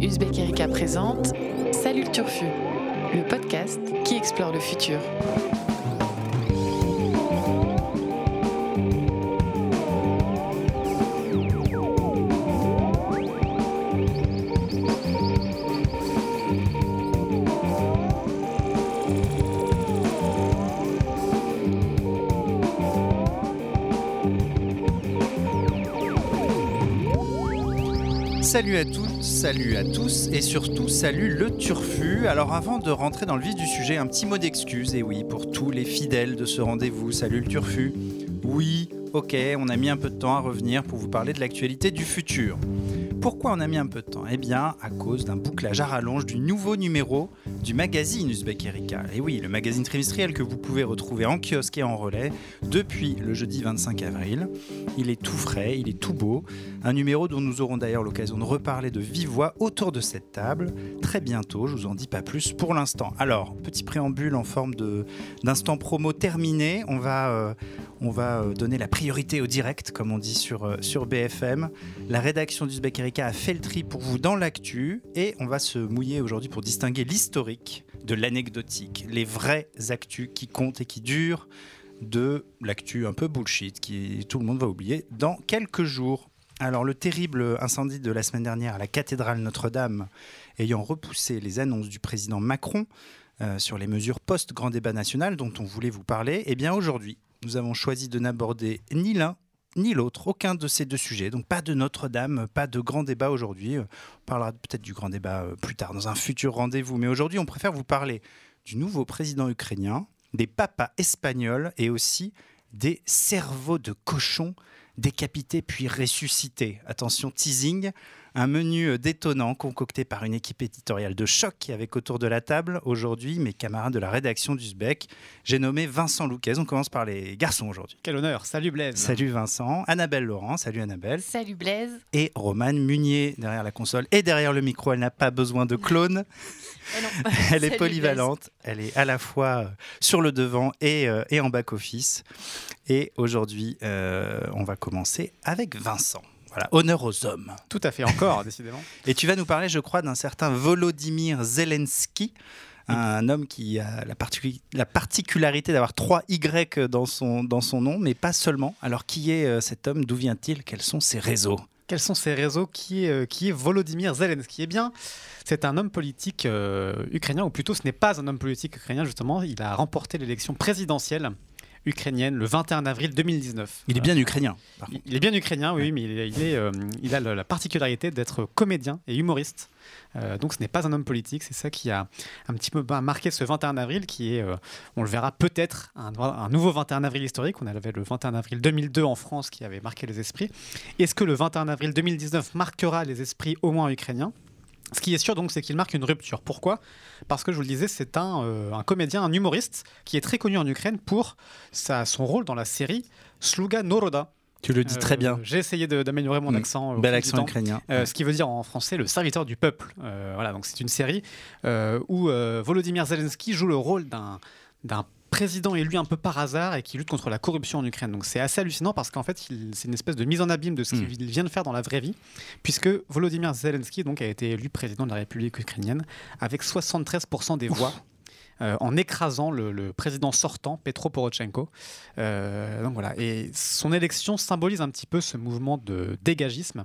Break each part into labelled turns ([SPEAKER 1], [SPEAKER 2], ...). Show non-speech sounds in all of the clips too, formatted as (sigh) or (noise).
[SPEAKER 1] Uzbek Erika présente Salut le Turfu, le podcast qui explore le futur.
[SPEAKER 2] Salut à toutes, salut à tous et surtout salut le turfu. Alors avant de rentrer dans le vif du sujet, un petit mot d'excuse, et oui, pour tous les fidèles de ce rendez-vous, salut le turfu. Oui, ok, on a mis un peu de temps à revenir pour vous parler de l'actualité du futur. Pourquoi on a mis un peu de temps? Eh bien, à cause d'un bouclage à rallonge du nouveau numéro du magazine Uzbek Erika. Et oui, le magazine trimestriel que vous pouvez retrouver en kiosque et en relais depuis le jeudi 25 avril. Il est tout frais, il est tout beau. Un numéro dont nous aurons d'ailleurs l'occasion de reparler de vive voix autour de cette table très bientôt. Je vous en dis pas plus pour l'instant. Alors, petit préambule en forme d'instant promo terminé. On va, euh, on va euh, donner la priorité au direct, comme on dit sur, euh, sur BFM. La rédaction d'Uzbek Erika a fait le tri pour vous dans l'actu et on va se mouiller aujourd'hui pour distinguer l'historique de l'anecdotique, les vrais actus qui comptent et qui durent de l'actu un peu bullshit qui tout le monde va oublier dans quelques jours. Alors le terrible incendie de la semaine dernière à la cathédrale Notre-Dame ayant repoussé les annonces du président Macron euh, sur les mesures post-grand débat national dont on voulait vous parler, eh bien aujourd'hui nous avons choisi de n'aborder ni l'un ni l'autre, aucun de ces deux sujets. Donc pas de Notre-Dame, pas de grand débat aujourd'hui. On parlera peut-être du grand débat euh, plus tard, dans un futur rendez-vous. Mais aujourd'hui, on préfère vous parler du nouveau président ukrainien, des papas espagnols et aussi des cerveaux de cochons décapités puis ressuscités. Attention, teasing, un menu euh, détonnant concocté par une équipe éditoriale de choc avec autour de la table aujourd'hui mes camarades de la rédaction d'Uzbek. J'ai nommé Vincent Louquez. On commence par les garçons aujourd'hui.
[SPEAKER 3] Quel honneur. Salut Blaise.
[SPEAKER 2] Salut Vincent. Annabelle Laurent. Salut Annabelle.
[SPEAKER 4] Salut Blaise.
[SPEAKER 2] Et Romane Munier derrière la console et derrière le micro. Elle n'a pas besoin de clone. (laughs) (laughs) Elle est polyvalente. Elle est à la fois euh, sur le devant et, euh, et en back-office. Et aujourd'hui, on va commencer avec Vincent. Voilà, honneur aux hommes.
[SPEAKER 3] Tout à fait, encore, (laughs) décidément.
[SPEAKER 2] Et tu vas nous parler, je crois, d'un certain Volodymyr Zelensky, un homme qui a la, la particularité d'avoir trois Y dans son, dans son nom, mais pas seulement. Alors, qui est euh, cet homme? D'où vient-il? Quels sont ses réseaux?
[SPEAKER 3] Quels sont ses réseaux? Qui est, euh, qui est Volodymyr Zelensky? Eh bien, c'est un homme politique euh, ukrainien, ou plutôt ce n'est pas un homme politique ukrainien, justement. Il a remporté l'élection présidentielle ukrainienne le 21 avril 2019.
[SPEAKER 2] Il est bien ukrainien.
[SPEAKER 3] Il est bien ukrainien, oui, mais il, est, euh, il a la particularité d'être comédien et humoriste. Euh, donc ce n'est pas un homme politique, c'est ça qui a un petit peu marqué ce 21 avril, qui est, euh, on le verra peut-être, un, un, nouveau 21 avril historique. On avait le 21 avril 2002 en France qui avait marqué les esprits. Est-ce que le 21 avril 2019 marquera les esprits au moins ukrainiens? Ce qui est sûr donc, c'est qu'il marque une rupture. Pourquoi? Parce que je vous le disais, c'est un, euh, un, comédien, un humoriste qui est très connu en Ukraine pour sa, son rôle dans la série Sluga Noroda.
[SPEAKER 2] Tu le dis très bien. Euh,
[SPEAKER 3] j'ai essayé d'améliorer mon mm. accent.
[SPEAKER 2] Bel accent ukrainien.
[SPEAKER 3] Euh, ce qui veut dire en français le serviteur du peuple. voilà, donc c'est une série où Volodymyr Zelensky joue le rôle d'un président élu un peu par hasard et qui lutte contre la corruption en Ukraine. Donc c'est assez hallucinant parce qu'en fait, c'est une espèce de mise en abîme de ce qu'il hmm. vient de faire dans la vraie vie, puisque Volodymyr Zelensky donc, a été élu président de la République ukrainienne avec 73% des voix. Euh, en écrasant le, président sortant, Petro Poroshenko. Euh, donc voilà. Et son élection symbolise un petit peu ce mouvement de dégagisme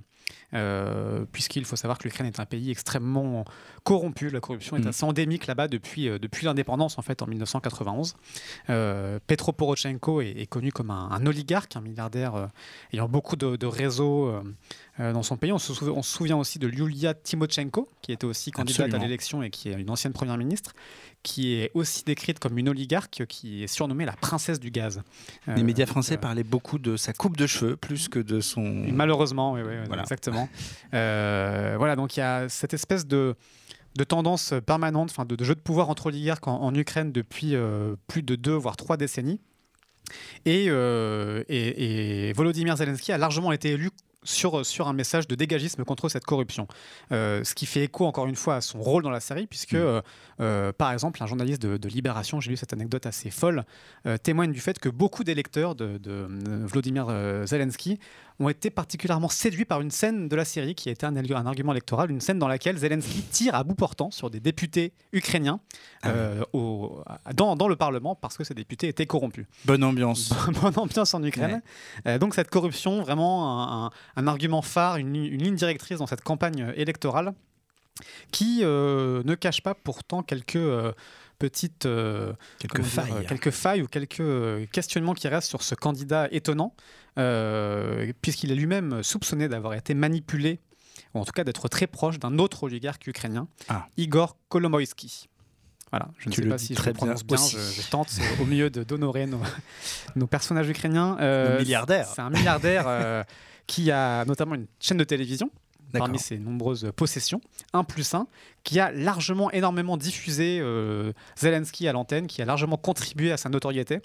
[SPEAKER 3] euh, puisqu'il faut savoir que l'Ukraine est un pays extrêmement corrompu. La corruption est mm. assez endémique là-bas depuis, euh, depuis l'indépendance, en fait, en 1991. Euh, Petro Poroshenko est, connu comme un, oligarque, un milliardaire ayant beaucoup de, réseaux dans son pays. On se, souvient, aussi de Yulia Timochenko, qui était aussi candidate à l'élection et qui est une ancienne première ministre, qui est aussi décrite comme une oligarque, qui est surnommée la princesse du gaz.
[SPEAKER 2] Les médias français parlaient beaucoup de sa coupe de cheveux, plus que de son...
[SPEAKER 3] malheureusement, oui, oui, voilà. exactement. Euh, voilà, donc il y a cette espèce de, de tendance permanente, enfin de, de, jeu de pouvoir entre oligarques en, en Ukraine depuis euh, plus de deux voire trois décennies. Et, euh, et, et, Volodymyr Zelensky a largement été élu sur, sur un message de dégagisme contre cette corruption. Euh, ce qui fait écho, encore une fois, à son rôle dans la série, puisque, mm. par exemple, un journaliste de, Libération, j'ai lu cette anecdote assez folle, témoigne du fait que beaucoup d'électeurs de, de, Vladimir Zelensky ont été particulièrement séduits par une scène de la série qui a été un, un argument électoral, une scène dans laquelle Zelensky tire à bout portant sur des députés ukrainiens
[SPEAKER 2] Ah
[SPEAKER 3] euh, au- dans, dans le Parlement parce que ces députés étaient corrompus.
[SPEAKER 2] Bonne ambiance. (laughs)
[SPEAKER 3] Bonne ambiance en Ukraine. Euh, donc cette corruption, vraiment un, un- un argument phare, une, li- une ligne directrice dans cette campagne électorale qui euh, ne cache pas pourtant quelques euh, petites euh,
[SPEAKER 2] Quelques
[SPEAKER 3] dire,
[SPEAKER 2] failles.
[SPEAKER 3] quelques failles ou quelques euh, questionnements qui restent sur ce candidat étonnant, euh, puisqu'il est lui-même soupçonné d'avoir été manipulé, ou en tout cas d'être très proche d'un autre oligarque ukrainien,
[SPEAKER 2] Ah.
[SPEAKER 3] Igor Kolomoïski. Voilà, je ne sais pas si je le prononce
[SPEAKER 2] bien
[SPEAKER 3] je, je tente au mieux de- d'honorer nos, (laughs) nos personnages ukrainiens. Euh,
[SPEAKER 2] Nos milliardaires.
[SPEAKER 3] C'est un milliardaire qui a notamment une chaîne de télévision. Parmi ses nombreuses possessions, 1 plus 1, qui a largement, énormément diffusé euh, Zelensky à l'antenne, qui a largement contribué à sa notoriété.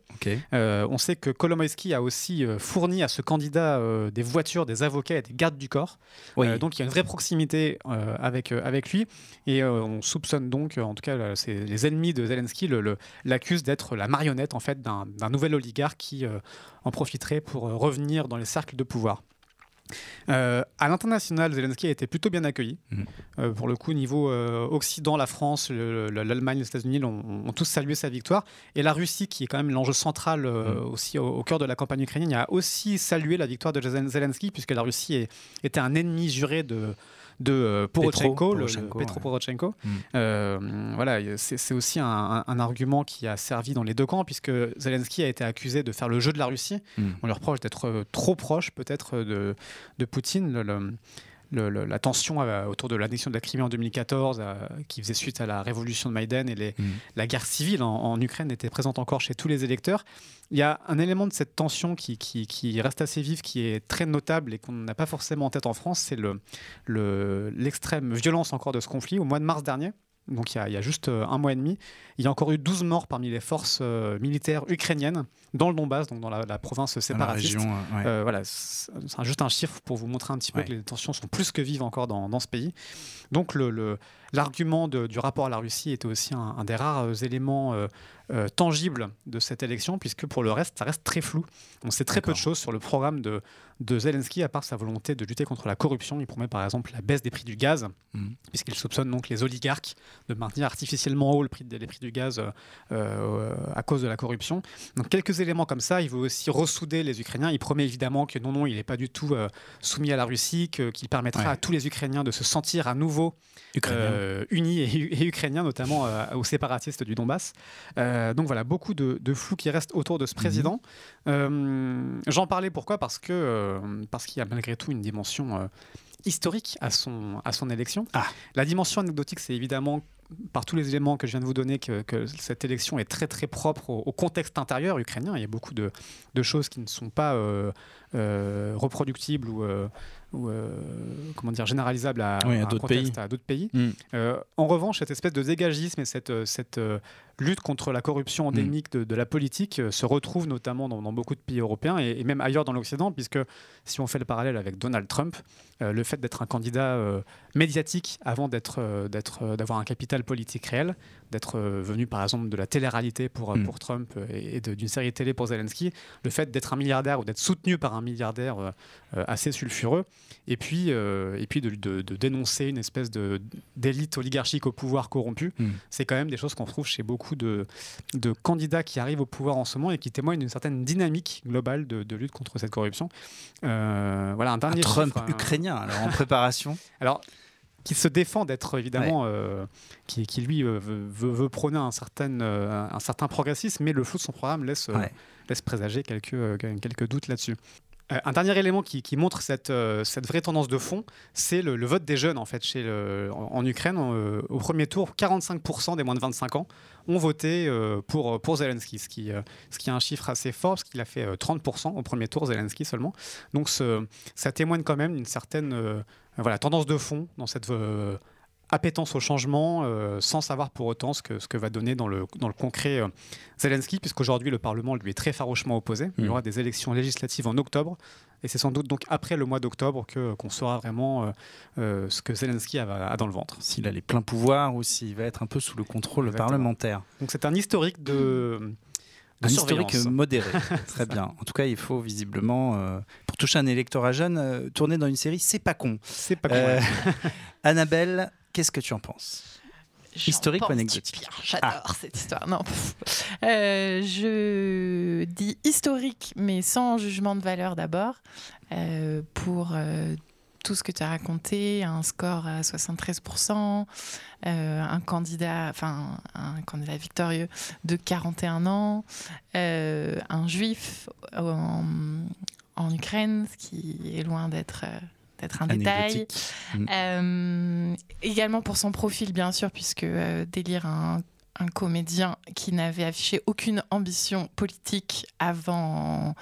[SPEAKER 3] Euh, on sait que Kolomoïski a aussi euh, fourni à ce candidat euh, des voitures, des avocats et des gardes du corps.
[SPEAKER 2] Oui.
[SPEAKER 3] Donc il y a une vraie proximité avec, avec lui. Et on soupçonne donc, en tout cas, là, les ennemis de Zelensky le- le- l'accusent d'être la marionnette en fait d'un nouvel oligarque qui en profiterait pour revenir dans les cercles de pouvoir. Euh, à l'international, Zelensky a été plutôt bien accueilli.
[SPEAKER 2] Mhm.
[SPEAKER 3] Euh, pour le coup, niveau euh, Occident, la France, le- le- l'Allemagne, les États-Unis ont, ont tous salué sa victoire. Et la Russie, qui est quand même l'enjeu central
[SPEAKER 2] Mhm.
[SPEAKER 3] aussi au, au cœur de la campagne ukrainienne, a aussi salué la victoire de Zel- Zelensky, puisque la Russie est- était un ennemi juré de, de euh, le- le
[SPEAKER 2] Poroshenko,
[SPEAKER 3] Petro
[SPEAKER 2] ouais.
[SPEAKER 3] Poroshenko.
[SPEAKER 2] Mhm.
[SPEAKER 3] Euh, voilà, c'est aussi un, un- un argument qui a servi dans les deux camps, puisque Zelensky a été accusé de faire le jeu de la Russie.
[SPEAKER 2] Mhm.
[SPEAKER 3] On lui reproche d'être euh, trop proche, peut-être, de, de Poutine. Le- le- le- le- la tension euh, autour de l'annexion de la Crimée en 2014, euh, qui faisait suite à la révolution de Maïden et les,
[SPEAKER 2] Mhm.
[SPEAKER 3] la guerre civile en, en Ukraine était présente encore chez tous les électeurs. Il y a un élément de cette tension qui, qui- qui reste assez vive, qui est très notable et qu'on n'a pas forcément en tête en France, c'est le- le- l'extrême violence encore de ce conflit. Au mois de mars dernier, donc il y a, il y a juste euh, un mois et demi, il y a encore eu 12 morts parmi les forces militaires ukrainiennes dans le Donbass, donc dans la, la province séparatiste.
[SPEAKER 2] région. euh, ouais.
[SPEAKER 3] Euh, voilà, c'est juste un chiffre pour vous montrer un petit peu
[SPEAKER 2] Ouais.
[SPEAKER 3] que les tensions sont plus que vives encore dans, dans ce pays. Donc le- le- l'argument du rapport à la Russie était aussi un, un des rares euh, éléments euh, euh, tangibles de cette élection, puisque pour le reste, ça reste très flou. On sait très peu de choses sur le programme de, de Zelensky, à part sa volonté de lutter contre la corruption. Il promet par exemple la baisse des prix du gaz,
[SPEAKER 2] Mhm.
[SPEAKER 3] puisqu'il soupçonne donc les oligarques de maintenir artificiellement haut le prix, les prix du gaz à cause de la corruption. Donc quelques éléments comme ça. Il veut aussi ressouder les Ukrainiens. Il promet évidemment que non, non, il n'est pas du tout euh, soumis à la Russie, qu'il permettra
[SPEAKER 2] Ouais.
[SPEAKER 3] à tous les Ukrainiens de se sentir à nouveau euh, unis et, (laughs) et ukrainiens, notamment euh, aux séparatistes du Donbass. Donc voilà, beaucoup de, de flou qui reste autour de ce président. Euh, J'en parlais pourquoi? Parce que parce qu'il y a malgré tout une dimension historique à son, à son élection.
[SPEAKER 2] Ah.
[SPEAKER 3] La dimension anecdotique, c'est évidemment par tous les éléments que je viens de vous donner que, que cette élection est très très propre au, au contexte intérieur ukrainien. Il y a beaucoup de, de choses qui ne sont pas euh, euh, reproductibles ou, euh, ou, euh, comment dire généralisables à,
[SPEAKER 2] Oui, à
[SPEAKER 3] un
[SPEAKER 2] d'autres pays.
[SPEAKER 3] à d'autres pays.
[SPEAKER 2] Mm.
[SPEAKER 3] Euh, en revanche, cette espèce de dégagisme et cette, euh, cette lutte contre la corruption endémique de, de la politique se retrouve notamment dans, dans beaucoup de pays européens et, et même ailleurs dans l'Occident, puisque si on fait le parallèle avec Donald Trump, le fait d'être un candidat médiatique avant d'être, d'être, d'avoir un capital politique réel, d'être euh, venu par exemple de la télé-réalité pour, euh,
[SPEAKER 2] Mm.
[SPEAKER 3] pour Trump euh, et, d'une série télé pour Zelensky, le fait d'être un milliardaire ou d'être soutenu par un milliardaire euh, assez sulfureux, et puis, euh, et puis de, de- de dénoncer une espèce de, d'élite oligarchique au pouvoir corrompu,
[SPEAKER 2] Mm.
[SPEAKER 3] c'est quand même des choses qu'on trouve chez beaucoup de, de candidats qui arrivent au pouvoir en ce moment et qui témoignent d'une certaine dynamique globale de, de lutte contre cette corruption. Euh, voilà un
[SPEAKER 2] Un
[SPEAKER 3] dernier
[SPEAKER 2] Trump
[SPEAKER 3] chiffre, euh,
[SPEAKER 2] ukrainien, alors en préparation. (laughs)
[SPEAKER 3] alors, qui se défend d'être évidemment, euh, qui, qui, lui euh, veut, veut- veut prôner un certain, euh, un certain progressisme, mais le flou de son programme laisse,
[SPEAKER 2] Ouais.
[SPEAKER 3] laisse présager quelques, quelques doutes là-dessus. Euh, un dernier élément qui, qui montre cette, euh, cette vraie tendance de fond, c'est le, le vote des jeunes en fait chez le- en, en Ukraine. Euh, au premier tour, 45% des moins de 25 ans ont voté euh, pour, pour Zelensky, ce qui, euh, ce qui est un chiffre assez fort, parce qu'il a fait euh, 30% au premier tour, Zelensky seulement. Donc ça témoigne quand même d'une certaine euh, voilà, tendance de fond dans cette euh, appétence au changement, euh, sans savoir pour autant ce que, ce que va donner dans le, dans le concret euh, Zelensky, puisqu'aujourd'hui le Parlement lui est très farouchement opposé. Il y
[SPEAKER 2] Mm.
[SPEAKER 3] aura des élections législatives en octobre, et c'est sans doute donc après le mois d'octobre que, qu'on saura vraiment euh, euh, ce que Zelensky a, a dans le ventre.
[SPEAKER 2] S'il a les pleins pouvoirs ou s'il va être un peu sous le contrôle
[SPEAKER 3] Exactement.
[SPEAKER 2] parlementaire.
[SPEAKER 3] Donc c'est un historique de, de
[SPEAKER 2] Un historique modéré. (laughs) Très bien. En tout cas, il faut visiblement, euh, pour toucher un électorat jeune, euh, tourner dans une série, c'est pas con.
[SPEAKER 3] C'est pas con.
[SPEAKER 2] Euh,
[SPEAKER 3] ouais. (laughs)
[SPEAKER 2] Annabelle, qu'est-ce que tu en penses? Historique ou anecdotique?
[SPEAKER 1] J'adore cette histoire. Non. Euh, je dis historique, mais sans jugement de valeur d'abord, euh, pour euh, tout ce que tu as raconté, un score à 73%, euh, un candidat, enfin un candidat victorieux de 41 ans, euh, un juif en, en Ukraine, ce qui est loin d'être euh, d'être un détail.
[SPEAKER 2] Mm.
[SPEAKER 1] Euh, également pour son profil, bien sûr, puisque Délire, un, un comédien qui n'avait affiché aucune ambition politique avant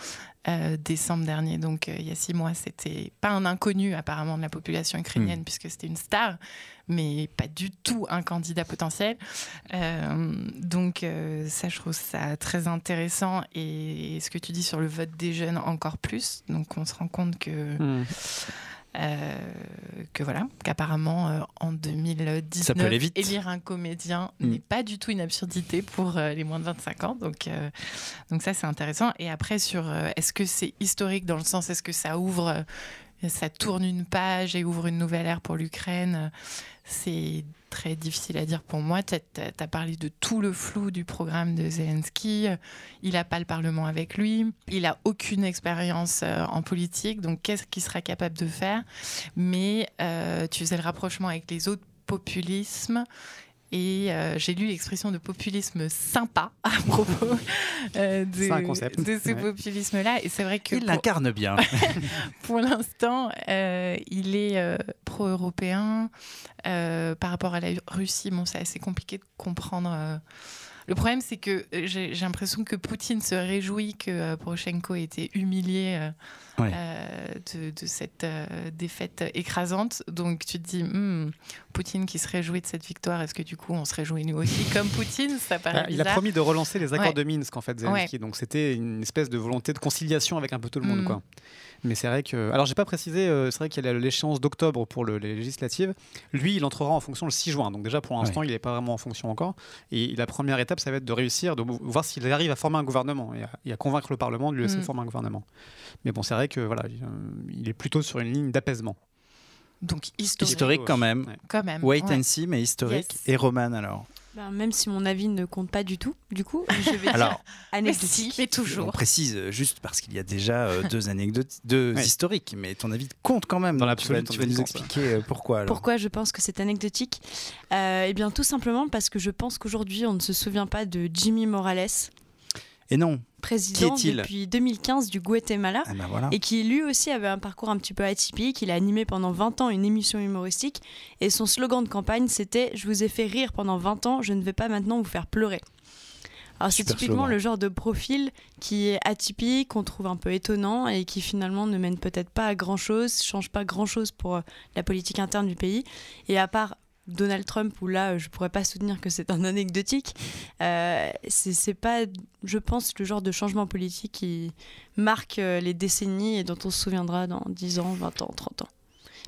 [SPEAKER 1] euh, décembre dernier, donc euh, il y a six mois, c'était pas un inconnu apparemment de la population ukrainienne, puisque c'était une star, mais pas du tout un candidat potentiel. Euh, donc ça, je trouve ça très intéressant, et ce que tu dis sur le vote des jeunes encore plus. Donc on se rend compte que
[SPEAKER 3] Hmm.
[SPEAKER 1] Euh, que voilà, qu'apparemment euh, en 2019,
[SPEAKER 2] Ça peut aller vite.
[SPEAKER 1] élire un comédien
[SPEAKER 2] Mm.
[SPEAKER 1] n'est pas du tout une absurdité pour euh, les moins de 25 ans. Donc, donc ça, c'est intéressant. Et après, sur est-ce que c'est historique dans le sens, est-ce que ça ouvre, ça tourne une page et ouvre une nouvelle ère pour l'Ukraine? C'est très difficile à dire pour moi. Tu as, parlé de tout le flou du programme de Zelensky. Il n'a pas le Parlement avec lui. Il n'a aucune expérience euh, en politique. Donc, qu'est-ce qu'il sera capable de faire? Mais euh, tu faisais le rapprochement avec les autres populismes. Et euh, j'ai lu l'expression de populisme sympa à (laughs) propos euh, de, ce
[SPEAKER 3] Ouais.
[SPEAKER 1] populisme-là. Et c'est vrai que
[SPEAKER 2] Il l'incarne bien. (laughs)
[SPEAKER 1] pour l'instant, euh, il est euh, pro-européen. Euh, par rapport à la Russie, bon, c'est assez compliqué de comprendre. Le problème, c'est que euh, j'ai l'impression que Poutine se réjouit que euh, Poroshenko ait été humilié euh,
[SPEAKER 2] Ouais.
[SPEAKER 1] euh, de, de cette euh, défaite écrasante. Donc tu te dis, Hmm, Poutine qui se réjouit de cette victoire, est-ce que du coup on se réjouit nous aussi comme (laughs) Poutine? Ça paraît
[SPEAKER 3] Ah, il a promis de relancer les accords
[SPEAKER 1] Ouais.
[SPEAKER 3] de Minsk en fait Zelensky. Donc c'était une espèce de volonté de conciliation avec un peu tout le monde
[SPEAKER 1] Mm.
[SPEAKER 3] quoi. Mais c'est vrai que alors j'ai pas précisé euh, c'est vrai qu'il y a l'échéance d'octobre pour le- les législatives. Lui, il entrera en fonction le 6 juin. Donc déjà pour l'instant, il n'est pas vraiment en fonction encore et la première étape ça va être de réussir de voir s'il arrive à former un gouvernement et à, et à convaincre le parlement de lui laisser
[SPEAKER 1] Mm.
[SPEAKER 3] former un gouvernement. Mais bon, c'est vrai que voilà, il, euh, il est plutôt sur une ligne d'apaisement.
[SPEAKER 1] Donc historique,
[SPEAKER 2] Historique quand même.
[SPEAKER 3] Ouais.
[SPEAKER 1] quand même.
[SPEAKER 2] Wait
[SPEAKER 1] ouais.
[SPEAKER 2] and see, mais historique.
[SPEAKER 1] Yes.
[SPEAKER 2] Et Roman alors
[SPEAKER 4] Ben, même si mon avis ne compte pas du tout, du coup, je vais (laughs) dire
[SPEAKER 2] Alors,
[SPEAKER 1] Mais
[SPEAKER 4] anecdotique.
[SPEAKER 1] si, mais
[SPEAKER 2] on
[SPEAKER 1] toujours.
[SPEAKER 2] précise euh, juste parce qu'il y a déjà euh, (laughs) deux anecdotes, deux
[SPEAKER 3] Ouais.
[SPEAKER 2] historiques, mais ton avis compte quand même.
[SPEAKER 3] Dans l'absolu,
[SPEAKER 2] tu vas, nous expliquer euh, pourquoi. alors.
[SPEAKER 4] Pourquoi je pense que c'est anecdotique Eh bien, tout simplement parce que je pense qu'aujourd'hui, on ne se souvient pas de Jimmy Morales,
[SPEAKER 2] Et non.
[SPEAKER 4] Président depuis 2015 du Guatemala.
[SPEAKER 2] Ah ben voilà.
[SPEAKER 4] Et qui lui aussi avait un parcours un petit peu atypique. Il a animé pendant 20 ans une émission humoristique. Et son slogan de campagne, c'était Je vous ai fait rire pendant 20 ans, je ne vais pas maintenant vous faire pleurer. Alors c'est typiquement
[SPEAKER 2] slogan.
[SPEAKER 4] le genre de profil qui est atypique, qu'on trouve un peu étonnant et qui finalement ne mène peut-être pas à grand-chose, change pas grand-chose pour euh, la politique interne du pays. Et à part Donald Trump, où là, je pourrais pas soutenir que c'est un anecdotique, euh, c'est pas, je pense, le genre de changement politique qui marque euh, les décennies et dont on se souviendra dans 10 ans, 20 ans, 30 ans.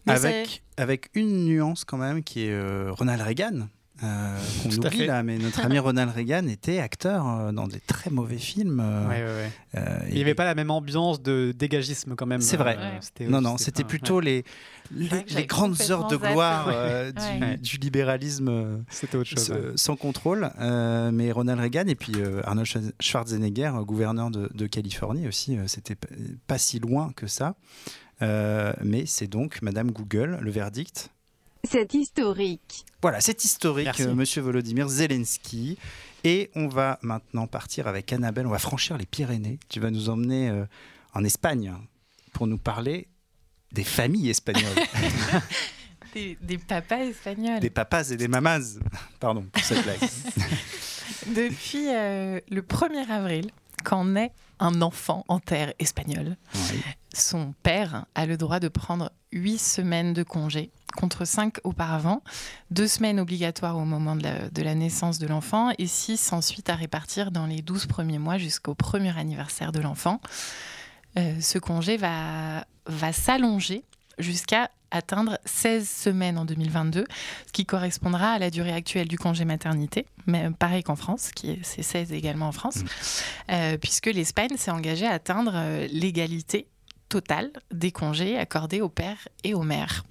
[SPEAKER 4] Mais
[SPEAKER 2] avec, avec une nuance quand même qui est euh, Ronald Reagan. Euh,
[SPEAKER 3] à
[SPEAKER 2] oublie là, mais notre ami (laughs) Ronald Reagan était acteur euh, dans des très mauvais films. euh,
[SPEAKER 3] Ouais, ouais, ouais.
[SPEAKER 2] euh,
[SPEAKER 3] Il n'y avait pas la même ambiance de dégagisme quand même.
[SPEAKER 2] C'est vrai. Non, non,
[SPEAKER 3] c'était
[SPEAKER 2] plutôt les, les, grandes heures de gloire du,
[SPEAKER 3] Ouais.
[SPEAKER 2] du libéralisme euh,
[SPEAKER 3] C'était autre chose.
[SPEAKER 2] s-
[SPEAKER 3] ouais.
[SPEAKER 2] sans contrôle. Euh, mais Ronald Reagan et puis euh, Arnold Schwar- Schwarzenegger, euh, gouverneur de, de Californie aussi, euh, c'était pas si loin que ça. Euh, mais c'est donc Madame Google, le verdict.
[SPEAKER 5] C'est historique.
[SPEAKER 2] Voilà, c'est historique,
[SPEAKER 3] Merci.
[SPEAKER 2] euh, Monsieur Volodymyr Zelensky. Et on va maintenant partir avec Annabelle. On va franchir les Pyrénées. Tu vas nous emmener euh, en Espagne pour nous parler des familles espagnoles, (laughs)
[SPEAKER 1] Des, des papas espagnols.
[SPEAKER 2] des papas et des mamas. Pardon pour cette blague. (laughs)
[SPEAKER 1] Depuis euh, le 1er avril, quand naît un enfant en terre espagnole,
[SPEAKER 2] Oui.
[SPEAKER 1] Son père a le droit de prendre 8 semaines de congé contre 5 auparavant, 2 semaines obligatoires au moment de la, de la naissance de l'enfant et 6 ensuite à répartir dans les 12 premiers mois jusqu'au premier anniversaire de l'enfant. Euh, ce congé va, va s'allonger jusqu'à atteindre 16 semaines en 2022, ce qui correspondra à la durée actuelle du congé maternité, mais pareil qu'en France, qui est c'est 16 également en France,
[SPEAKER 2] Mm.
[SPEAKER 1] euh, puisque l'Espagne s'est engagée à atteindre euh, l'égalité totale des congés accordés aux pères et aux mères.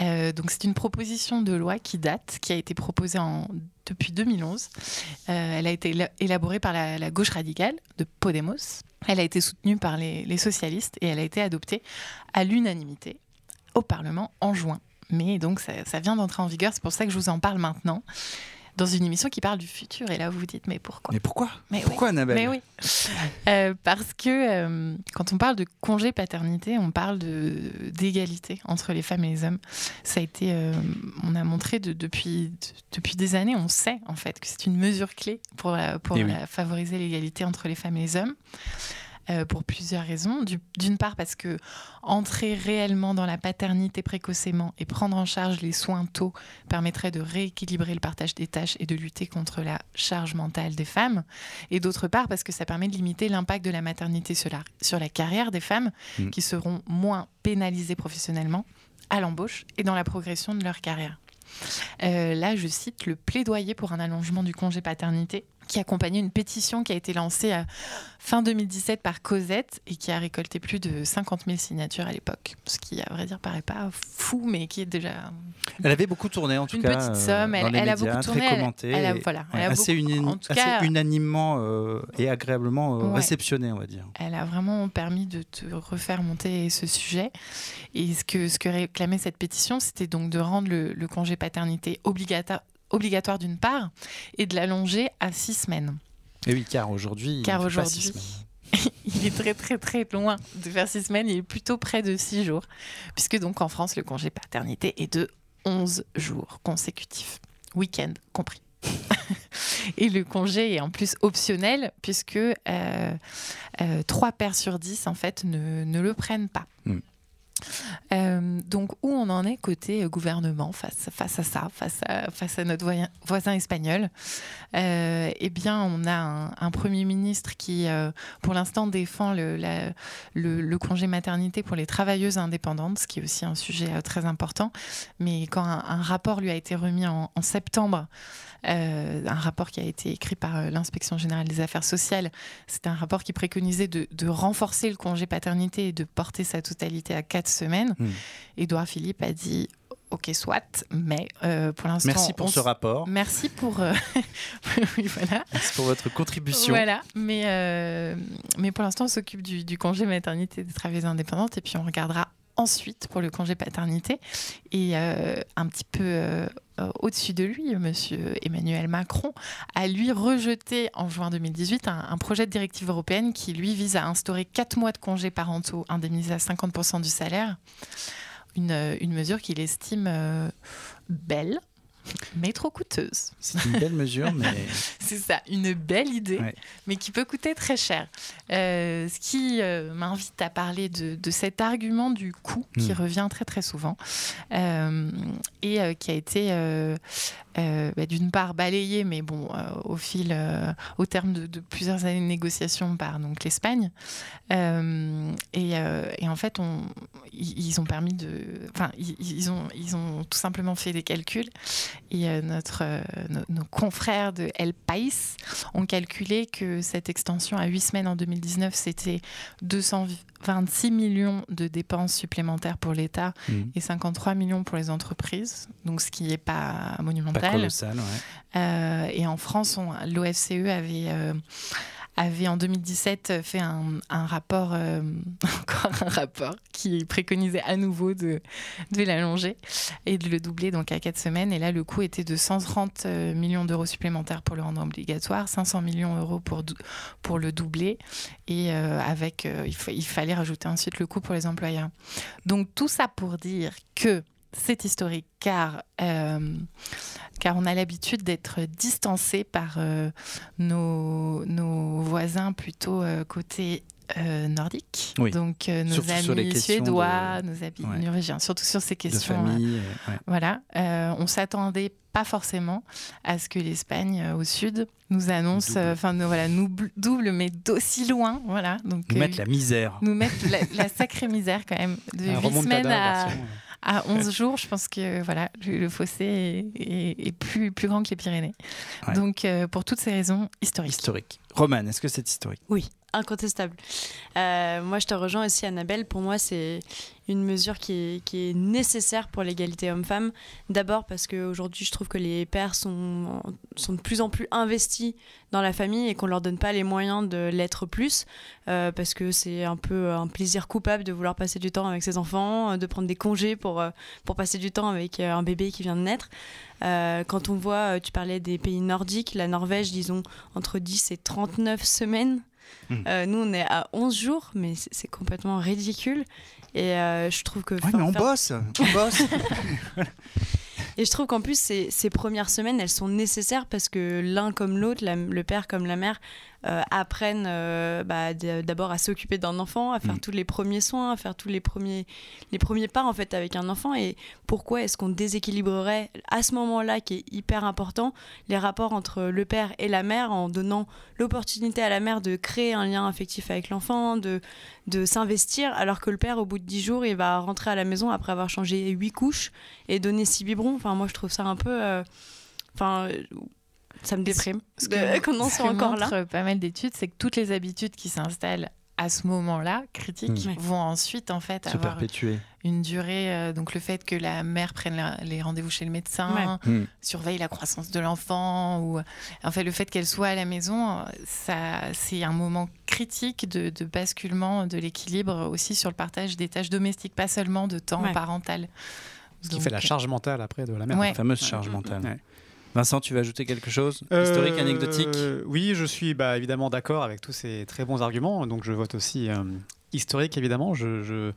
[SPEAKER 1] Euh, donc c'est une proposition de loi qui date, qui a été proposée depuis 2011. Euh, elle a été éla- élaborée par la, gauche radicale de Podemos. Elle a été soutenue par les, socialistes et elle a été adoptée à l'unanimité au Parlement en juin. Mais donc ça vient d'entrer en vigueur, c'est pour ça que je vous en parle maintenant, dans une émission qui parle du futur. Et là vous vous dites, mais pourquoi?
[SPEAKER 2] Mais pourquoi?
[SPEAKER 1] Mais oui.
[SPEAKER 2] Pourquoi, Annabelle?
[SPEAKER 1] Mais oui. Euh, parce que euh, quand on parle de congé paternité, on parle d'égalité entre les femmes et les hommes. Ça a été, euh, on a montré de- depuis, de- depuis des années, on sait en fait que c'est une mesure clé pour, la- pour
[SPEAKER 2] Eh oui.
[SPEAKER 1] favoriser l'égalité entre les femmes et les hommes. Euh, pour plusieurs raisons. Du- D'une part parce que entrer réellement dans la paternité précocement et prendre en charge les soins tôt permettrait de rééquilibrer le partage des tâches et de lutter contre la charge mentale des femmes. Et d'autre part parce que ça permet de limiter l'impact de la maternité sur la, sur la carrière des femmes
[SPEAKER 2] Mm.
[SPEAKER 1] qui seront moins pénalisées professionnellement à l'embauche et dans la progression de leur carrière. Euh, là, je cite le plaidoyer pour un allongement du congé paternité qui accompagnait une pétition qui a été lancée à fin 2017 par Cosette et qui a récolté plus de 50 000 signatures à l'époque. Ce qui, à vrai dire, paraît pas fou, mais qui est déjà
[SPEAKER 2] Elle avait beaucoup tourné en tout
[SPEAKER 1] une
[SPEAKER 2] cas.
[SPEAKER 1] petite
[SPEAKER 2] euh,
[SPEAKER 1] somme. Elle, a beaucoup tourné.
[SPEAKER 2] Très
[SPEAKER 1] elle- a- voilà,
[SPEAKER 2] ouais,
[SPEAKER 1] elle a
[SPEAKER 2] assez,
[SPEAKER 1] beaucoup- en tout
[SPEAKER 2] assez
[SPEAKER 1] cas,
[SPEAKER 2] unanimement euh, et agréablement euh,
[SPEAKER 1] Ouais.
[SPEAKER 2] réceptionné, on va dire.
[SPEAKER 1] Elle a vraiment permis de te refaire monter ce sujet. Et ce que, ce que réclamait cette pétition, c'était donc de rendre le, le congé paternité obligata- obligatoire d'une part et de l'allonger à six semaines.
[SPEAKER 2] Et oui, car aujourd'hui.
[SPEAKER 1] Car (laughs) il est très très très loin de faire six semaines, il est plutôt près de six jours, puisque donc en France, le congé paternité est de 11 jours consécutifs, week-end compris. (laughs) Et le congé est en plus optionnel, puisque euh, euh, 3 pères sur 10 en fait ne, ne le prennent pas.
[SPEAKER 2] Mm.
[SPEAKER 1] Euh, donc où on en est côté euh, gouvernement face, face à ça, face à, face à notre voisin, espagnol? Euh, Eh bien, on a un, Premier ministre qui, euh, pour l'instant, défend le, congé maternité pour les travailleuses indépendantes, ce qui est aussi un sujet très important. Mais quand un, rapport lui a été remis en, septembre, un rapport qui a été écrit par l'inspection générale des affaires sociales, c'est un rapport qui préconisait de, renforcer le congé paternité et de porter sa totalité à 4 semaine.
[SPEAKER 2] Mmh.
[SPEAKER 1] Édouard Philippe a dit ok soit, mais euh, pour l'instant.
[SPEAKER 2] Merci pour ce rapport.
[SPEAKER 1] Merci pour. Euh... (laughs) oui, voilà.
[SPEAKER 2] Merci pour votre contribution.
[SPEAKER 1] Voilà, mais, euh, mais pour l'instant, on s'occupe du, congé maternité des travailleuses indépendantes et puis on regardera ensuite pour le congé paternité. Et euh, un petit peu euh, au-dessus de lui, monsieur Emmanuel Macron a lui rejeté en juin 2018 un, un projet de directive européenne qui lui vise à instaurer 4 mois de congés parentaux indemnisés à 50% du salaire. Une, une mesure qu'il estime euh, belle, mais trop coûteuse.
[SPEAKER 2] C'est une belle mesure, mais (laughs)
[SPEAKER 1] C'est ça, une belle idée,
[SPEAKER 2] Ouais.
[SPEAKER 1] mais qui peut coûter très cher. Euh, ce qui euh, m'invite à parler de, de cet argument du coût qui
[SPEAKER 2] Mm.
[SPEAKER 1] revient très très souvent euh, et qui a été euh, bah, d'une part balayé, mais bon, euh, au fil, euh, au terme de, de plusieurs années de négociations par donc l'Espagne. Et, et en fait, on, ils ont permis de, enfin, ils, ont, ils ont tout simplement fait des calculs et notre, nos, nos confrères de El País ont calculé que cette extension à 8 semaines en 2019, c'était 226 millions de dépenses supplémentaires pour l'État
[SPEAKER 2] mm,
[SPEAKER 1] et 53 millions pour les entreprises, donc ce qui n'est pas monumental.
[SPEAKER 2] Ouais.
[SPEAKER 1] Euh, et en France, l'OFCE avait, euh, avait en 2017 fait un, un rapport, euh, (laughs) encore un rapport, qui préconisait à nouveau de, de l'allonger et de le doubler donc à 4 semaines. Et là, le coût était de 130 euh, millions d'euros supplémentaires pour le rendre obligatoire, 500 millions d'euros pour, pour le doubler. Et euh, avec, euh, il fallait rajouter ensuite le coût pour les employeurs. Donc tout ça pour dire que c'est historique car, euh, car on a l'habitude d'être distancé par euh, nos, nos voisins plutôt euh, côté nordiques,
[SPEAKER 2] Oui.
[SPEAKER 1] donc nos
[SPEAKER 2] Surtout
[SPEAKER 1] amis suédois,
[SPEAKER 2] de-
[SPEAKER 1] nos amis
[SPEAKER 2] Ouais.
[SPEAKER 1] norvégiens, surtout sur ces
[SPEAKER 2] de
[SPEAKER 1] questions. euh,
[SPEAKER 2] famille. ouais.
[SPEAKER 1] Voilà, on s'attendait pas forcément à ce que l'Espagne au sud nous annonce,
[SPEAKER 2] Double.
[SPEAKER 1] euh, enfin voilà, nous bl- double, mais d'aussi loin, voilà. Donc
[SPEAKER 2] Nous
[SPEAKER 1] euh,
[SPEAKER 2] mettre la misère.
[SPEAKER 1] nous mettre la, la sacrée misère quand même de (laughs)
[SPEAKER 3] Un
[SPEAKER 1] 8
[SPEAKER 3] remontada
[SPEAKER 1] semaines à,
[SPEAKER 3] version,
[SPEAKER 1] à 11 jours. Je pense que voilà, le, fossé est, est- est plus, plus grand que les Pyrénées.
[SPEAKER 2] Ouais.
[SPEAKER 1] Donc euh, pour toutes ces raisons historiques.
[SPEAKER 2] Historique. Roman, est-ce que c'est historique?
[SPEAKER 4] Oui, incontestable. Euh, moi, je te rejoins aussi, Annabelle. Pour moi, c'est une mesure qui est, nécessaire pour l'égalité homme-femme. D'abord parce qu'aujourd'hui, je trouve que les pères sont, sont de plus en plus investis dans la famille et qu'on leur donne pas les moyens de l'être plus. euh, parce que c'est un peu un plaisir coupable de vouloir passer du temps avec ses enfants, de prendre des congés pour, euh, pour passer du temps avec un bébé qui vient de naître. Euh, quand on voit, euh, tu parlais des pays nordiques, la Norvège, disons, entre 10 et 39 semaines.
[SPEAKER 2] Mhm.
[SPEAKER 4] Euh, nous, on est à 11 jours, mais c'est complètement ridicule. Et euh, je trouve que.
[SPEAKER 2] Oui,
[SPEAKER 4] faire-
[SPEAKER 2] mais on bosse. On bosse. (laughs) (laughs)
[SPEAKER 4] Et je trouve qu'en plus, ces, ces premières semaines, elles sont nécessaires parce que l'un comme l'autre, la- le père comme la mère, euh, apprennent euh, bah, d'abord à s'occuper d'un enfant, à faire
[SPEAKER 2] Mm.
[SPEAKER 4] tous les premiers soins, à faire tous les premiers, les premiers pas en fait avec un enfant. Et pourquoi est-ce qu'on déséquilibrerait à ce moment-là, qui est hyper important, les rapports entre le père et la mère en donnant l'opportunité à la mère de créer un lien affectif avec l'enfant, de, de s'investir, alors que le père, au bout de 10 jours, il va rentrer à la maison après avoir changé 8 couches et donner 6 biberons. Enfin, moi, je trouve ça un peu. euh, Enfin, euh, ça me déprime
[SPEAKER 1] Ce
[SPEAKER 4] de-
[SPEAKER 1] que-
[SPEAKER 4] qu'on en
[SPEAKER 1] ce
[SPEAKER 4] soit
[SPEAKER 1] que
[SPEAKER 4] encore là.
[SPEAKER 1] pas mal d'études, c'est que toutes les habitudes qui s'installent à ce moment-là, critiques,
[SPEAKER 2] Mm.
[SPEAKER 4] Ouais.
[SPEAKER 1] vont ensuite en fait
[SPEAKER 2] Se
[SPEAKER 1] avoir
[SPEAKER 2] perpétuer.
[SPEAKER 1] une durée. euh, donc le fait que la mère prenne la- les rendez-vous chez le médecin,
[SPEAKER 2] Mm.
[SPEAKER 1] surveille la croissance de l'enfant, ou en fait le fait qu'elle soit à la maison, ça, c'est un moment critique de, de basculement de l'équilibre aussi sur le partage des tâches domestiques, pas seulement de temps
[SPEAKER 4] Ouais.
[SPEAKER 1] parental.
[SPEAKER 3] Ce qui
[SPEAKER 1] Donc,
[SPEAKER 3] fait la charge mentale après de la mère.
[SPEAKER 1] Ouais.
[SPEAKER 2] La fameuse
[SPEAKER 3] Ouais.
[SPEAKER 2] charge mentale.
[SPEAKER 3] Ouais.
[SPEAKER 2] Vincent, tu veux ajouter quelque chose
[SPEAKER 3] Euh,
[SPEAKER 2] Historique, anecdotique?
[SPEAKER 3] Oui, je suis bah, évidemment d'accord avec tous ces très bons arguments. Donc je vote aussi euh, historique, évidemment. Je, je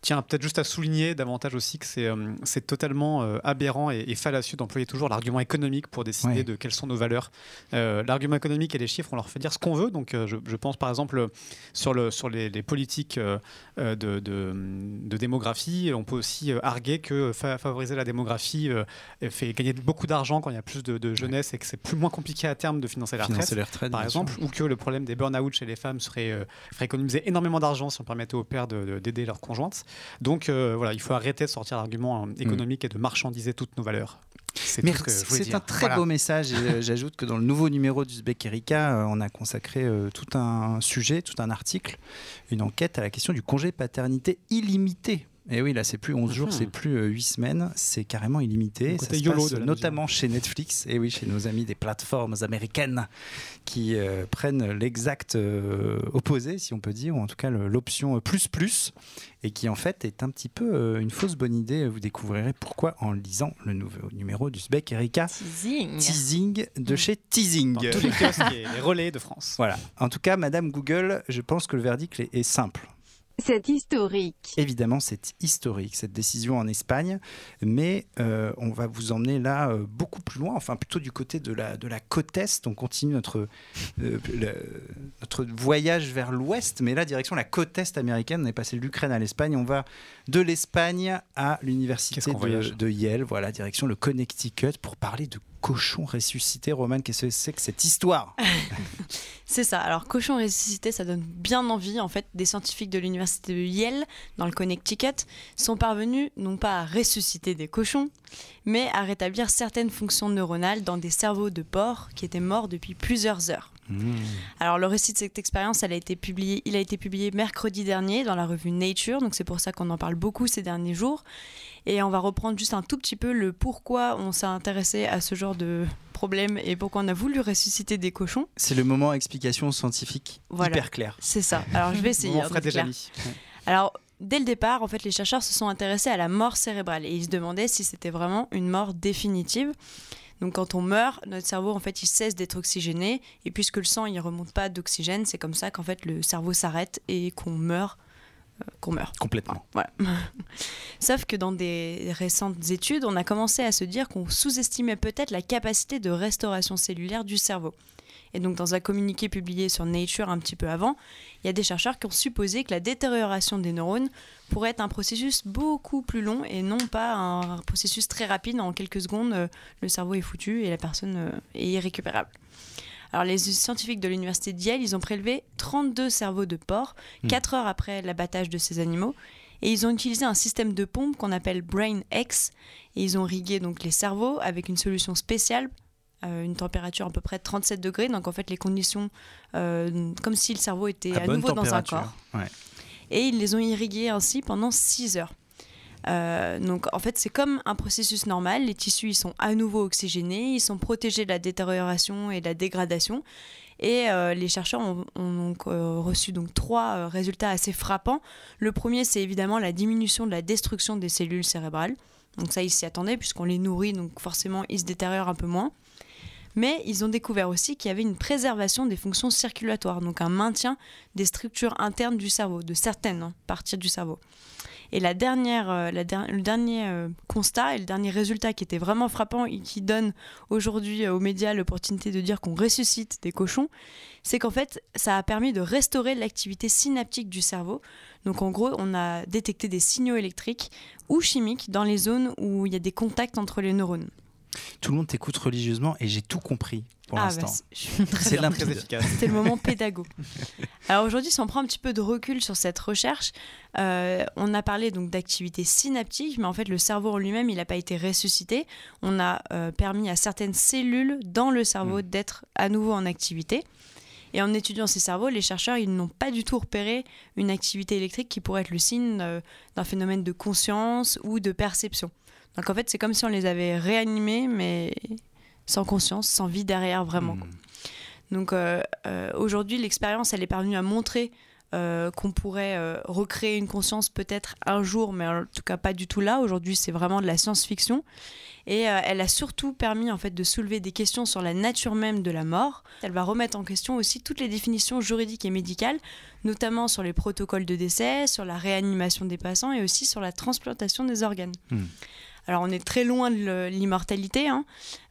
[SPEAKER 3] tiens peut-être juste à souligner davantage aussi que c'est euh, c'est totalement euh, aberrant et, et fallacieux d'employer toujours l'argument économique pour décider
[SPEAKER 2] Ouais.
[SPEAKER 3] de quelles sont nos valeurs. Euh, l'argument économique et les chiffres, on leur fait dire ce qu'on veut. Donc je, je pense par exemple sur, le, sur les, les politiques de, de, de démographie, on peut aussi arguer que fa- favoriser la démographie fait gagner beaucoup d'argent quand il y a plus de, de jeunesse et que c'est plus moins compliqué à terme de financer la retraite
[SPEAKER 2] Financer les retraites,
[SPEAKER 3] par exemple,
[SPEAKER 2] sûr.
[SPEAKER 3] ou que le problème des burn-out chez les femmes serait, euh, ferait économiser énormément d'argent si on permettait aux pères de- de- d'aider leurs conjointes. Donc euh, voilà, il faut arrêter de sortir l'argument euh, économique et de marchandiser toutes nos valeurs. C'est ce
[SPEAKER 2] un très
[SPEAKER 3] Voilà.
[SPEAKER 2] beau message. Et euh, j'ajoute que dans le nouveau numéro d'Uzbek Erika, euh, on a consacré tout un sujet, tout un article, une enquête à la question du congé paternité illimité. Et oui, là, c'est plus 11 jours, c'est plus euh, 8 semaines, c'est carrément illimité. Ça se passe notamment chez Netflix, et oui, chez nos amis des plateformes américaines qui euh, prennent l'exact euh, opposé, si on peut dire, ou en tout cas l'option euh, plus plus, et qui en fait est un petit peu euh, une fausse bonne idée. Vous découvrirez pourquoi en lisant le nouveau numéro d'Uzbek Erika.
[SPEAKER 1] Teasing.
[SPEAKER 2] Teasing de chez Teasing.
[SPEAKER 3] Dans tous les kiosques et les relais de France.
[SPEAKER 2] Voilà. En tout cas, Madame Google, je pense que le verdict est- est simple.
[SPEAKER 5] C'est historique.
[SPEAKER 2] Évidemment, c'est historique, cette décision en Espagne, mais euh, on va vous emmener là euh, beaucoup plus loin, enfin plutôt du côté de la, de la côte Est. On continue notre, euh, le- notre voyage vers l'Ouest, mais là, direction la côte Est américaine. On est passé de l'Ukraine à l'Espagne. On va de l'Espagne à l'université de, de Yale, voilà, direction le Connecticut, pour parler de cochons ressuscités. Roman, qu'est-ce que c'est que cette histoire? (laughs)
[SPEAKER 4] C'est ça. Alors, cochon ressuscité, ça donne bien envie. En fait, des scientifiques de l'université de Yale, dans le Connecticut, sont parvenus non pas à ressusciter des cochons, mais à rétablir certaines fonctions neuronales dans des cerveaux de porcs qui étaient morts depuis plusieurs heures. Alors le récit de cette expérience, elle a été publié, il a été publié mercredi dernier dans la revue Nature, donc c'est pour ça qu'on en parle beaucoup ces derniers jours. Et on va reprendre juste un tout petit peu le pourquoi on s'est intéressé à ce genre de problème et pourquoi on a voulu ressusciter des cochons.
[SPEAKER 2] C'est le moment explication scientifique
[SPEAKER 4] Voilà.
[SPEAKER 2] hyper clair.
[SPEAKER 4] C'est ça. Alors je vais essayer. D'être
[SPEAKER 3] déjà mis.
[SPEAKER 4] Alors, dès le départ, en fait, les chercheurs se sont intéressés à la mort cérébrale et ils se demandaient si c'était vraiment une mort définitive. Donc, quand on meurt, notre cerveau, en fait, il cesse d'être oxygéné et puisque le sang, il remonte pas d'oxygène, c'est comme ça qu'en fait, le cerveau s'arrête et qu'on meurt. euh, qu'on meurt.
[SPEAKER 2] Complètement.
[SPEAKER 4] Voilà. (laughs) Sauf que dans des récentes études, on a commencé à se dire qu'on sous-estimait peut-être la capacité de restauration cellulaire du cerveau. Et donc, dans un communiqué publié sur Nature un petit peu avant, il y a des chercheurs qui ont supposé que la détérioration des neurones pourrait être un processus beaucoup plus long et non pas un processus très rapide. En quelques secondes, euh, le cerveau est foutu et la personne euh, est irrécupérable. Alors, les scientifiques de l'université de Yale, ils ont prélevé 32 cerveaux de porc,
[SPEAKER 2] Hmm.
[SPEAKER 4] 4 heures après l'abattage de ces animaux, et ils ont utilisé un système de pompe qu'on appelle Brain X, et ils ont rigué donc les cerveaux avec une solution spéciale, une température à peu près de 37 degrés, donc en fait les conditions, euh, comme si le cerveau était à, nouveau dans un corps.
[SPEAKER 2] Ouais.
[SPEAKER 4] Et ils les ont irrigués ainsi pendant 6 heures. Euh, donc en fait c'est comme un processus normal, les tissus ils sont à nouveau oxygénés, ils sont protégés de la détérioration et de la dégradation. Et euh, les chercheurs ont, ont donc euh, reçu donc trois euh, résultats assez frappants. Le premier c'est évidemment la diminution de la destruction des cellules cérébrales. Donc ça ils s'y attendaient puisqu'on les nourrit donc forcément ils se détériorent un peu moins. Mais ils ont découvert aussi qu'il y avait une préservation des fonctions circulatoires, donc un maintien des structures internes du cerveau, de certaines hein, parties du cerveau. Et la dernière, euh, le dernier euh, constat et le dernier résultat qui était vraiment frappant et qui donne aujourd'hui euh, aux médias l'opportunité de dire qu'on ressuscite des cochons, c'est qu'en fait, ça a permis de restaurer l'activité synaptique du cerveau. Donc en gros, on a détecté des signaux électriques ou chimiques dans les zones où il y a des contacts entre les neurones.
[SPEAKER 2] Tout le monde t'écoute religieusement et j'ai tout compris pour
[SPEAKER 4] Ah,
[SPEAKER 2] l'instant.
[SPEAKER 4] bah, c'est-
[SPEAKER 3] efficace.
[SPEAKER 4] C'était le moment pédago. (laughs) Alors aujourd'hui, si on prend un petit peu de recul sur cette recherche, euh, on a parlé donc d'activité synaptique, mais en fait le cerveau en lui-même, il n'a pas été ressuscité. On a euh, permis à certaines cellules dans le cerveau d'être à nouveau en activité. Et en étudiant ces cerveaux, les chercheurs ils n'ont pas du tout repéré une activité électrique qui pourrait être le signe euh, d'un phénomène de conscience ou de perception. Donc en fait, c'est comme si on les avait réanimés, mais sans conscience, sans vie derrière vraiment.
[SPEAKER 2] Hmm.
[SPEAKER 4] Donc euh, euh, aujourd'hui, l'expérience, elle est parvenue à montrer euh, qu'on pourrait recréer une conscience peut-être un jour, mais en tout cas pas du tout là. Aujourd'hui, c'est vraiment de la science-fiction. Et elle a surtout permis en fait de soulever des questions sur la nature même de la mort. Elle va remettre en question aussi toutes les définitions juridiques et médicales, notamment sur les protocoles de décès, sur la réanimation des patients et aussi sur la transplantation des organes.
[SPEAKER 2] Hmm.
[SPEAKER 4] Alors on est très loin de l'immortalité. hein.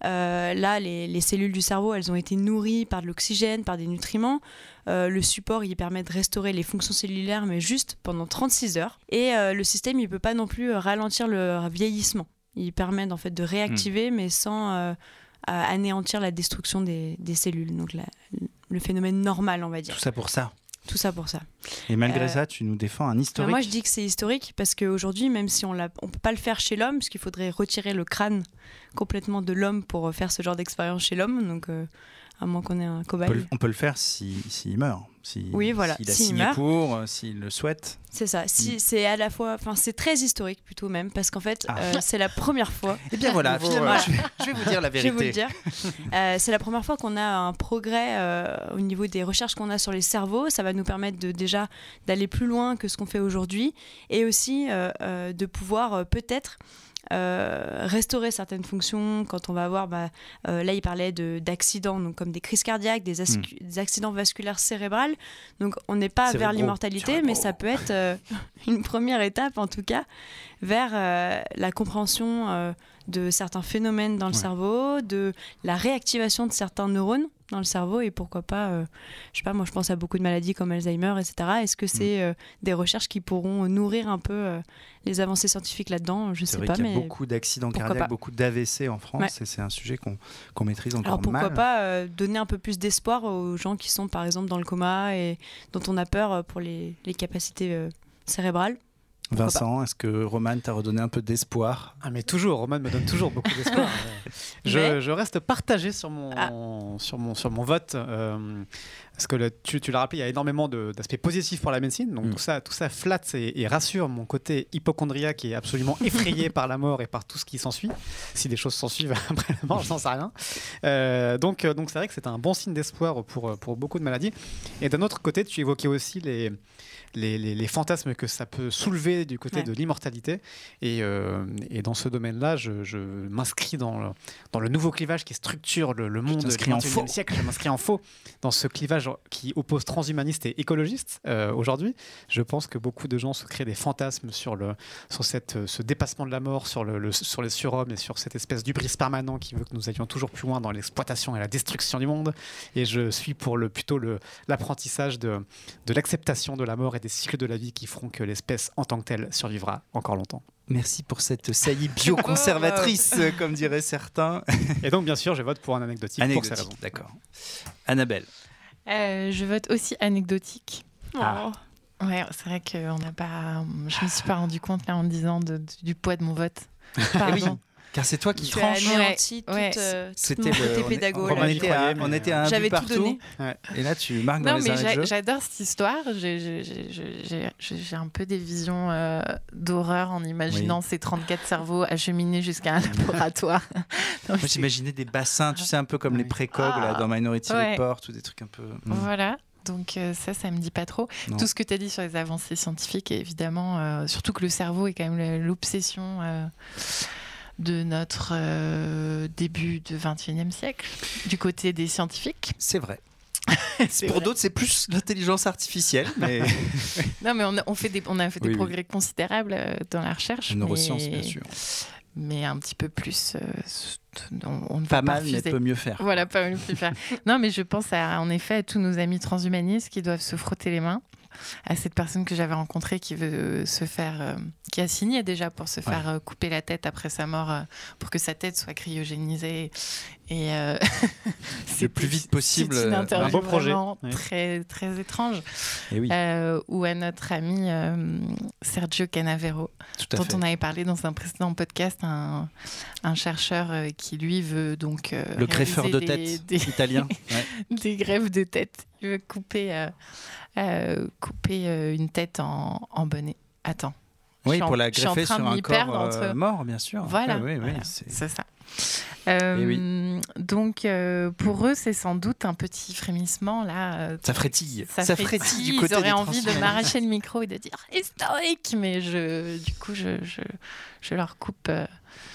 [SPEAKER 4] Euh, là, les, les cellules du cerveau, elles ont été nourries par de l'oxygène, par des nutriments. Euh, le support, il permet de restaurer les fonctions cellulaires, mais juste pendant 36 heures. Et euh, le système, il peut pas non plus ralentir le vieillissement. Il permet en fait de réactiver, mais sans anéantir la destruction des, des cellules. Donc la- le phénomène normal, on va dire.
[SPEAKER 2] Tout ça pour ça.
[SPEAKER 4] Tout ça pour ça.
[SPEAKER 2] Et malgré
[SPEAKER 4] Euh,
[SPEAKER 2] ça, tu nous défends un historique.
[SPEAKER 4] Moi, je dis que c'est historique parce qu'aujourd'hui, même si on ne peut pas le faire chez l'homme, parce qu'il faudrait retirer le crâne complètement de l'homme pour euh, faire ce genre d'expérience chez l'homme, donc euh, à moins qu'on ait un
[SPEAKER 2] on,
[SPEAKER 4] cobaye.
[SPEAKER 2] peut, on peut le faire s'il meurt. Si,
[SPEAKER 4] Oui, voilà,
[SPEAKER 2] S'il a
[SPEAKER 4] s'il
[SPEAKER 2] signé
[SPEAKER 4] meurt.
[SPEAKER 2] pour, euh, s'il le souhaite.
[SPEAKER 4] C'est ça. Si, C'est à la fois, enfin, c'est très historique plutôt même, parce qu'en fait,
[SPEAKER 2] Ah.
[SPEAKER 4] euh, c'est la première fois.
[SPEAKER 2] Eh bien voilà, (laughs)
[SPEAKER 3] Nouveau,
[SPEAKER 2] finalement,
[SPEAKER 4] voilà.
[SPEAKER 2] je, vais, je vais vous dire la (laughs)
[SPEAKER 4] Je vais
[SPEAKER 2] vérité.
[SPEAKER 4] vous le dire. Euh, c'est la première fois qu'on a un progrès euh, au niveau des recherches qu'on a sur les cerveaux. Ça va nous permettre de, déjà d'aller plus loin que ce qu'on fait aujourd'hui et aussi de pouvoir peut-être restaurer certaines fonctions. Quand on va avoir, bah, euh, là il parlait de- d'accidents, donc comme des crises cardiaques, des, ascu- des accidents vasculaires cérébrales. Donc on n'est pas vers l'immortalité, mais ça peut être euh, (laughs) une première étape en tout cas vers euh, la compréhension euh, de certains phénomènes dans le
[SPEAKER 2] Ouais.
[SPEAKER 4] cerveau, de la réactivation de certains neurones dans le cerveau et pourquoi pas, euh, je sais pas, moi je pense à beaucoup de maladies comme Alzheimer, etc. Est-ce
[SPEAKER 2] Mm.
[SPEAKER 4] que c'est euh, des recherches qui pourront nourrir un peu euh, les avancées scientifiques là-dedans? Je
[SPEAKER 2] C'est
[SPEAKER 4] sais
[SPEAKER 2] vrai
[SPEAKER 4] pas,
[SPEAKER 2] qu'il y a
[SPEAKER 4] mais
[SPEAKER 2] beaucoup d'accidents cardiaques,
[SPEAKER 4] pas.
[SPEAKER 2] beaucoup d'AVC en France,
[SPEAKER 4] Ouais.
[SPEAKER 2] et c'est un sujet qu'on maîtrise encore
[SPEAKER 4] alors pourquoi
[SPEAKER 2] mal.
[SPEAKER 4] pas euh, donner un peu plus d'espoir aux gens qui sont par exemple dans le coma et dont on a peur pour les, les capacités cérébrales? Pourquoi
[SPEAKER 2] Vincent, est-ce que Roman t'a redonné un peu d'espoir?
[SPEAKER 3] Ah mais toujours, Roman me donne toujours beaucoup d'espoir. (laughs) je,
[SPEAKER 4] Mais-
[SPEAKER 3] je reste partagé sur mon,
[SPEAKER 4] Ah.
[SPEAKER 3] sur mon, sur mon vote. euh, parce que le- tu, tu l'as rappelé, il y a énormément d'aspects positifs pour la médecine. Donc
[SPEAKER 2] Mm.
[SPEAKER 3] tout, ça, tout ça flatte et, et rassure mon côté hypochondriaque qui est absolument (laughs) effrayé par la mort et par tout ce qui s'ensuit. Si des choses s'ensuivent (laughs) après la mort, je n'en sais rien. Euh, donc euh, donc c'est vrai que c'est un bon signe d'espoir pour, pour beaucoup de maladies. Et d'un autre côté, tu évoquais aussi les, les, les- les fantasmes que ça peut soulever du côté
[SPEAKER 4] Ouais.
[SPEAKER 3] de l'immortalité. Et, euh, et dans ce domaine-là, je, je m'inscris dans le, dans le nouveau clivage qui structure le, le monde du
[SPEAKER 2] t'inscris en
[SPEAKER 3] 21e
[SPEAKER 2] faux.
[SPEAKER 3] siècle. Je m'inscris en faux dans ce clivage qui oppose transhumanistes et écologistes euh, aujourd'hui. Je pense que beaucoup de gens se créent des fantasmes sur, le, sur cette, euh, ce dépassement de la mort, sur, le, le- sur les surhommes et sur cette espèce d'ubris permanent qui veut que nous allions toujours plus loin dans l'exploitation et la destruction du monde. Et je suis pour le, plutôt le- l'apprentissage de, de l'acceptation de la mort et des cycles de la vie qui feront que l'espèce en tant que telle survivra encore longtemps.
[SPEAKER 2] Merci pour cette (laughs) saillie bioconservatrice, comme diraient certains.
[SPEAKER 3] Et donc, bien sûr, je vote pour un anecdotique,
[SPEAKER 2] Anecdotique, d'accord. Annabelle.
[SPEAKER 1] Euh, je vote aussi anecdotique.
[SPEAKER 2] Ah.
[SPEAKER 1] Ouais, c'est vrai qu'on n'a pas. Je me suis pas rendu compte là en me disant de- du- du poids de mon vote. (laughs) Pardon.
[SPEAKER 2] Car c'est toi qui
[SPEAKER 4] Tu as
[SPEAKER 2] tranches.
[SPEAKER 4] anéanti toute,
[SPEAKER 1] ouais.
[SPEAKER 4] euh, (laughs)
[SPEAKER 2] C'était
[SPEAKER 4] mon
[SPEAKER 2] le-
[SPEAKER 4] côté
[SPEAKER 2] on
[SPEAKER 4] pédago.
[SPEAKER 2] était à, on était à un
[SPEAKER 4] J'avais
[SPEAKER 2] but
[SPEAKER 4] tout
[SPEAKER 2] partout.
[SPEAKER 4] donné.
[SPEAKER 2] Et là, tu marques dans
[SPEAKER 1] Non,
[SPEAKER 2] les
[SPEAKER 1] mais j'a- j'adore cette histoire. J'ai- j'ai- j'ai- j'ai- J'ai j'ai un peu des visions euh, d'horreur en imaginant ces 34 cerveaux acheminés jusqu'à un (laughs) laboratoire. (laughs) Non,
[SPEAKER 2] Moi, j'imaginais des bassins, tu sais, un peu comme les
[SPEAKER 3] Ouais.
[SPEAKER 2] précogs là,
[SPEAKER 1] Ah.
[SPEAKER 2] dans Minority
[SPEAKER 1] Ouais.
[SPEAKER 2] Report ou des trucs un peu. Hmm.
[SPEAKER 1] Voilà. Donc euh, ça, ça me dit pas trop.
[SPEAKER 2] Non.
[SPEAKER 1] Tout ce que tu as dit sur les avancées scientifiques, évidemment, euh, surtout que le cerveau est quand même l'obsession euh, de notre euh, début du 21e siècle, du côté des scientifiques.
[SPEAKER 2] C'est vrai. (laughs) Pour d'autres, c'est plus l'intelligence artificielle, mais (laughs)
[SPEAKER 1] Non, mais on a, on fait des, on a fait des
[SPEAKER 2] Oui, oui.
[SPEAKER 1] progrès considérables euh, dans la recherche.
[SPEAKER 2] neurosciences,
[SPEAKER 1] mais,
[SPEAKER 2] bien sûr.
[SPEAKER 1] Mais un petit peu plus. euh, on, on ne
[SPEAKER 2] Pas mal, mais
[SPEAKER 1] refuser.
[SPEAKER 2] peut mieux faire.
[SPEAKER 1] Voilà, pas mal plus faire. Non, mais je pense à, en effet à tous nos amis transhumanistes qui doivent se frotter les mains, à cette personne que j'avais rencontrée qui veut se faire, euh, qui a signé déjà pour se faire euh, couper la tête après sa mort, euh, pour que sa tête soit cryogénisée. Et euh, (laughs)
[SPEAKER 2] Le plus vite possible,
[SPEAKER 1] C'est
[SPEAKER 2] un
[SPEAKER 3] beau projet.
[SPEAKER 1] très très étrange.
[SPEAKER 2] Et oui,
[SPEAKER 1] Euh, ou à notre ami euh, Sergio Canavero, dont
[SPEAKER 2] fait.
[SPEAKER 1] on avait parlé dans un précédent podcast, un, un chercheur qui lui veut donc
[SPEAKER 2] Le greffeur de tête
[SPEAKER 1] des-
[SPEAKER 2] italien. (laughs) Ouais.
[SPEAKER 1] des greffes de tête. Il veut couper, euh, couper euh, une tête en, en bonnet. Attends.
[SPEAKER 2] Oui, pour la greffer sur un corps
[SPEAKER 1] perdre
[SPEAKER 2] euh,
[SPEAKER 1] entre-
[SPEAKER 2] mort, bien sûr.
[SPEAKER 1] Voilà,
[SPEAKER 2] oui, oui,
[SPEAKER 1] voilà,
[SPEAKER 2] c'est-
[SPEAKER 1] ça. Euh,
[SPEAKER 2] Eh oui.
[SPEAKER 1] Donc, euh, pour eux, c'est sans doute un petit frémissement là. euh,
[SPEAKER 2] Ça frétille.
[SPEAKER 1] ça,
[SPEAKER 2] Ça,
[SPEAKER 1] frétille.
[SPEAKER 2] frétille du côté
[SPEAKER 1] Ils auraient
[SPEAKER 2] des
[SPEAKER 1] envie de m'arracher le micro et de dire historique, mais je, du coup, je, je, je leur coupe,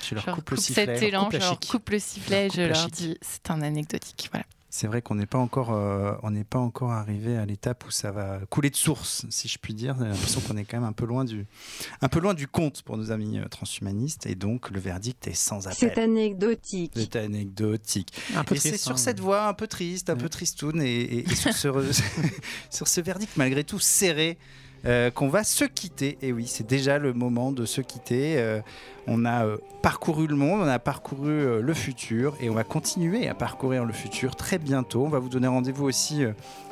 [SPEAKER 2] Je leur coupe le sifflet.
[SPEAKER 1] cet élan, je leur coupe le sifflet, je leur dis c'est un anecdotique. Voilà.
[SPEAKER 2] C'est vrai qu'on n'est pas encore, euh, on n'est pas encore arrivé à l'étape où ça va couler de source, si je puis dire. J'ai l'impression qu'on est quand même un peu loin du, un peu loin du compte pour nos amis euh, transhumanistes, et donc le verdict est sans
[SPEAKER 5] C'est
[SPEAKER 2] appel.
[SPEAKER 5] anecdotique.
[SPEAKER 2] C'est anecdotique.
[SPEAKER 3] Un peu
[SPEAKER 2] Et c'est sur
[SPEAKER 3] hein.
[SPEAKER 2] cette voie un peu triste, un peu
[SPEAKER 3] Ouais.
[SPEAKER 2] tristoune, et, et- et sur, ce, re- (laughs) (laughs) sur ce verdict malgré tout serré, euh, qu'on va se quitter. Et oui, c'est déjà le moment de se quitter. Euh, on a euh, parcouru le monde, on a parcouru le futur, et on va continuer à parcourir le futur très bientôt. On va vous donner rendez-vous aussi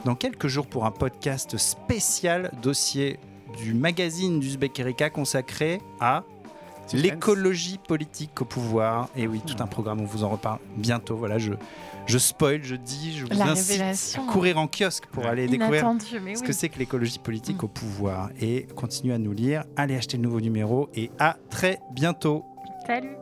[SPEAKER 2] dans quelques jours pour un podcast spécial dossier du magazine d'Uzbek Erika consacré à. L'écologie politique au pouvoir. Et oui, tout un programme, on vous en reparle bientôt. Voilà, je, je spoil, je dis, je vous
[SPEAKER 1] La
[SPEAKER 2] incite
[SPEAKER 1] révélation.
[SPEAKER 2] à courir en kiosque pour aller découvrir ce
[SPEAKER 1] oui.
[SPEAKER 2] que c'est que l'écologie politique
[SPEAKER 1] Mm.
[SPEAKER 2] au pouvoir. Et continuez à nous lire, allez acheter le nouveau numéro et à très bientôt.
[SPEAKER 1] Salut.